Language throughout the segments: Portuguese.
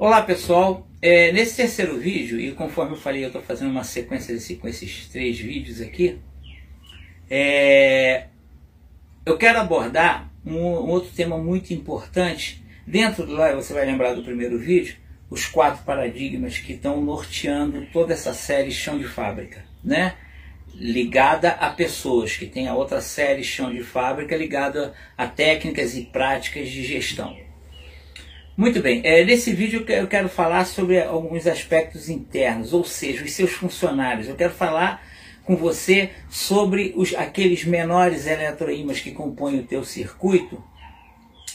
Olá pessoal, é, nesse terceiro vídeo, e conforme eu falei, eu estou fazendo uma sequência desse, com esses três vídeos aqui, é, eu quero abordar um, um, outro tema muito importante. Dentro do lá, você vai lembrar do primeiro vídeo, os quatro paradigmas que estão norteando toda essa série chão de fábrica, né? ligada a pessoas, que tem a outra série chão de fábrica ligada a técnicas e práticas de gestão. Muito bem, é, nesse vídeo eu quero falar sobre alguns aspectos internos, ou seja, os seus funcionários. Eu quero falar com você sobre os, aqueles menores eletroímãs que compõem o teu circuito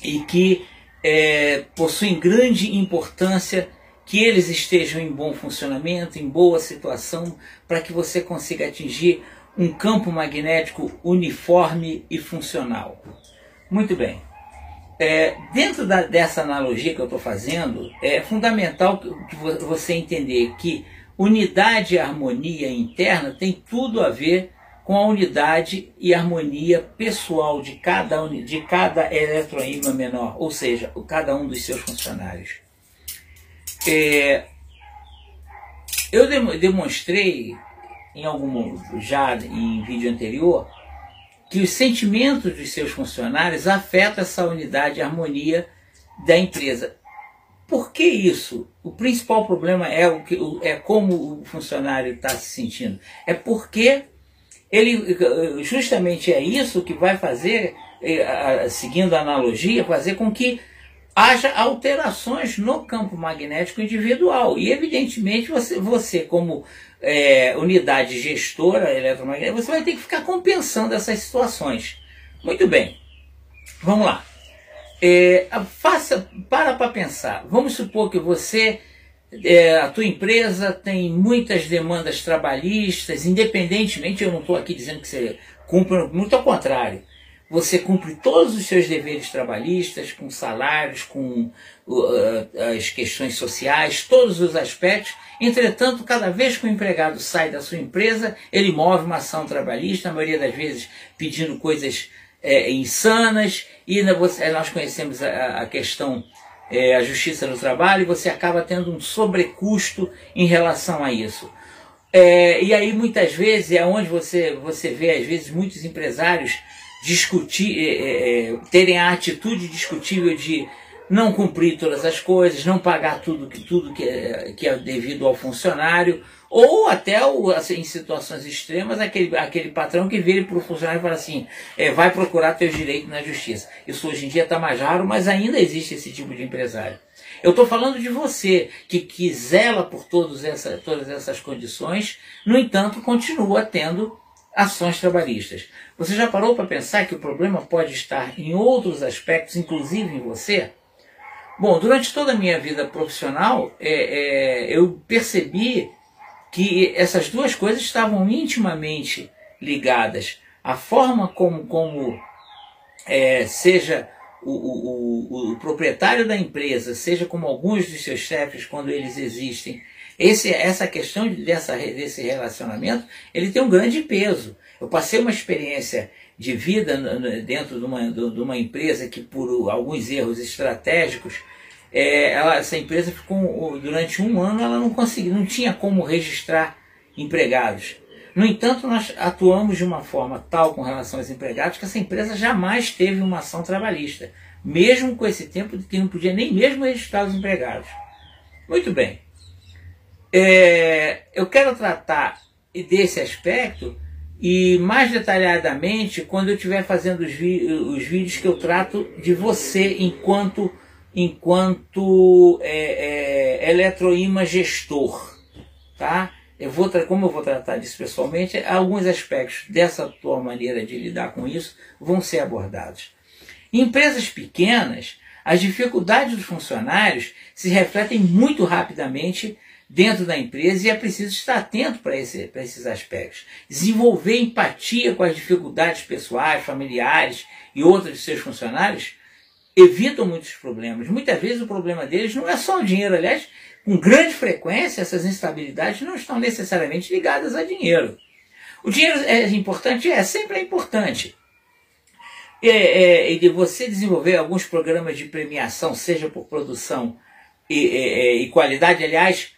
e que é, possuem grande importância que eles estejam em bom funcionamento, em boa situação, para que você consiga atingir um campo magnético uniforme e funcional. Muito bem. É, dentro da, dessa analogia que eu estou fazendo, é fundamental que você entender que unidade e harmonia interna tem tudo a ver com a unidade e harmonia pessoal de cada, de cada eletroímã menor, ou seja, cada um dos seus funcionários. É, eu demonstrei em algum já em vídeo anterior que os sentimentos dos seus funcionários afetam essa unidade e harmonia da empresa. Por que isso? O principal problema é, o que, é como o funcionário está se sentindo. É porque ele justamente é isso que vai fazer, é, seguindo a analogia, fazer com que haja alterações no campo magnético individual. E, evidentemente, você, você como é, unidade gestora eletromagnética, você vai ter que ficar compensando essas situações. Muito bem, vamos lá. É, faça, para para pensar. Vamos supor que você, é, a tua empresa tem muitas demandas trabalhistas, independentemente, eu não estou aqui dizendo que você cumpre, muito ao contrário você cumpre todos os seus deveres trabalhistas, com salários, com uh, as questões sociais, todos os aspectos. Entretanto, cada vez que o empregado sai da sua empresa, ele move uma ação trabalhista, na maioria das vezes pedindo coisas é, insanas, e nós conhecemos a, a questão é, a justiça do trabalho, e você acaba tendo um sobrecusto em relação a isso. É, e aí muitas vezes é onde você, você vê, às vezes, muitos empresários discutir, é, é, é, terem a atitude discutível de não cumprir todas as coisas, não pagar tudo que, tudo que, é, que é devido ao funcionário, ou até o, assim, em situações extremas, aquele, aquele patrão que vira para o funcionário e fala assim, é, vai procurar teus direitos na justiça. Isso hoje em dia está mais raro, mas ainda existe esse tipo de empresário. Eu estou falando de você, que, que zela por todas essa, todas essas condições, no entanto, continua tendo ações trabalhistas. Você já parou para pensar que o problema pode estar em outros aspectos, inclusive em você? Bom, durante toda a minha vida profissional, é, é, eu percebi que essas duas coisas estavam intimamente ligadas. A forma como, como é, seja o, o, o, o, proprietário da empresa, seja como alguns dos seus chefes, quando eles existem, esse, essa questão dessa, desse relacionamento, ele tem um grande peso. Eu passei uma experiência de vida dentro de uma, de uma empresa que, por alguns erros estratégicos, é, ela, essa empresa ficou durante um ano ela não conseguia, não tinha como registrar empregados. No entanto, nós atuamos de uma forma tal com relação aos empregados que essa empresa jamais teve uma ação trabalhista, mesmo com esse tempo que não podia nem mesmo registrar os empregados. Muito bem. É, eu quero tratar desse aspecto e mais detalhadamente quando eu estiver fazendo os, os, vídeos que eu trato de você enquanto enquanto é, é, eletroímã gestor, tá? Eu vou como eu vou tratar disso pessoalmente, alguns aspectos dessa tua maneira de lidar com isso vão ser abordados. Em empresas pequenas, as dificuldades dos funcionários se refletem muito rapidamente dentro da empresa e é preciso estar atento para esse, esses aspectos. Desenvolver empatia com as dificuldades pessoais, familiares e outras de seus funcionários evitam muitos problemas. Muitas vezes o problema deles não é só o dinheiro, aliás, com grande frequência essas instabilidades não estão necessariamente ligadas a dinheiro. O dinheiro é importante? É, sempre é importante. É, é, e de você desenvolver alguns programas de premiação, seja por produção e, e, e qualidade. Aliás,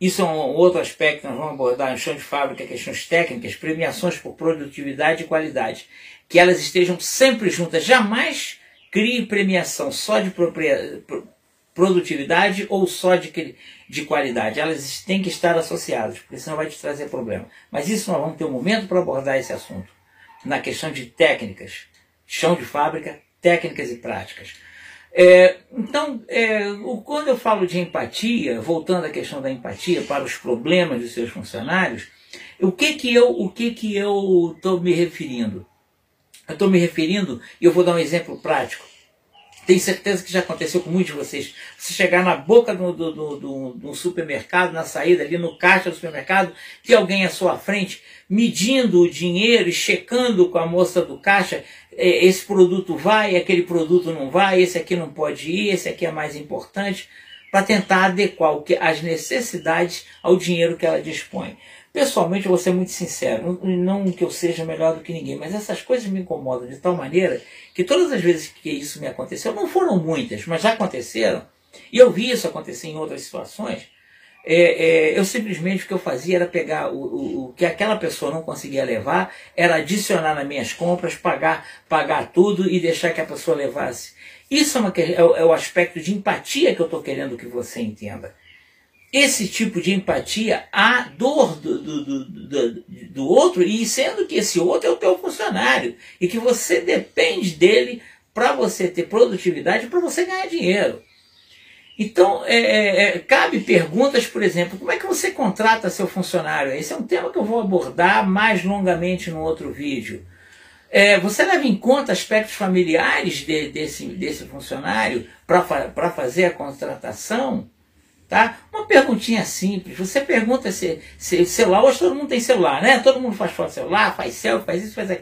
isso é um outro aspecto que nós vamos abordar no chão de fábrica, questões técnicas, premiações por produtividade e qualidade. Que elas estejam sempre juntas. Jamais crie premiação só de produtividade ou só de, de qualidade. Elas têm que estar associadas, porque senão vai te trazer problema. Mas isso nós vamos ter um momento para abordar esse assunto. Na questão de técnicas, chão de fábrica, técnicas e práticas. É, então, é, o, quando eu falo de empatia, voltando à questão da empatia para os problemas dos seus funcionários, o que que eu o que que eu estou me referindo? Eu estou me referindo, e eu vou dar um exemplo prático. Tenho certeza que já aconteceu com muitos de vocês. Você chegar na boca do, do, do, do, supermercado, na saída, ali no caixa do supermercado, ter alguém à sua frente medindo o dinheiro e checando com a moça do caixa é, esse produto vai, aquele produto não vai, esse aqui não pode ir, esse aqui é mais importante, para tentar adequar as necessidades ao dinheiro que ela dispõe. Pessoalmente, eu vou ser muito sincero, não que eu seja melhor do que ninguém, mas essas coisas me incomodam de tal maneira que todas as vezes que isso me aconteceu, não foram muitas, mas já aconteceram, e eu vi isso acontecer em outras situações, é, é, eu simplesmente o que eu fazia era pegar o, o, o, que aquela pessoa não conseguia levar, era adicionar nas minhas compras, pagar, pagar tudo e deixar que a pessoa levasse. Isso é, uma, é, é o aspecto de empatia que eu estou querendo que você entenda esse tipo de empatia à dor do, do, do, do, outro, e sendo que esse outro é o teu funcionário, e que você depende dele para você ter produtividade, para você ganhar dinheiro. Então, é, é, é, cabe perguntas, por exemplo, como é que você contrata seu funcionário? Esse é um tema que eu vou abordar mais longamente no outro vídeo. É, você leva em conta aspectos familiares de, desse, desse funcionário para fazer a contratação? Tá? Uma perguntinha simples. Você pergunta se, se celular, hoje todo mundo tem celular, né? Todo mundo faz foto celular, faz selfie, faz isso, faz aquilo.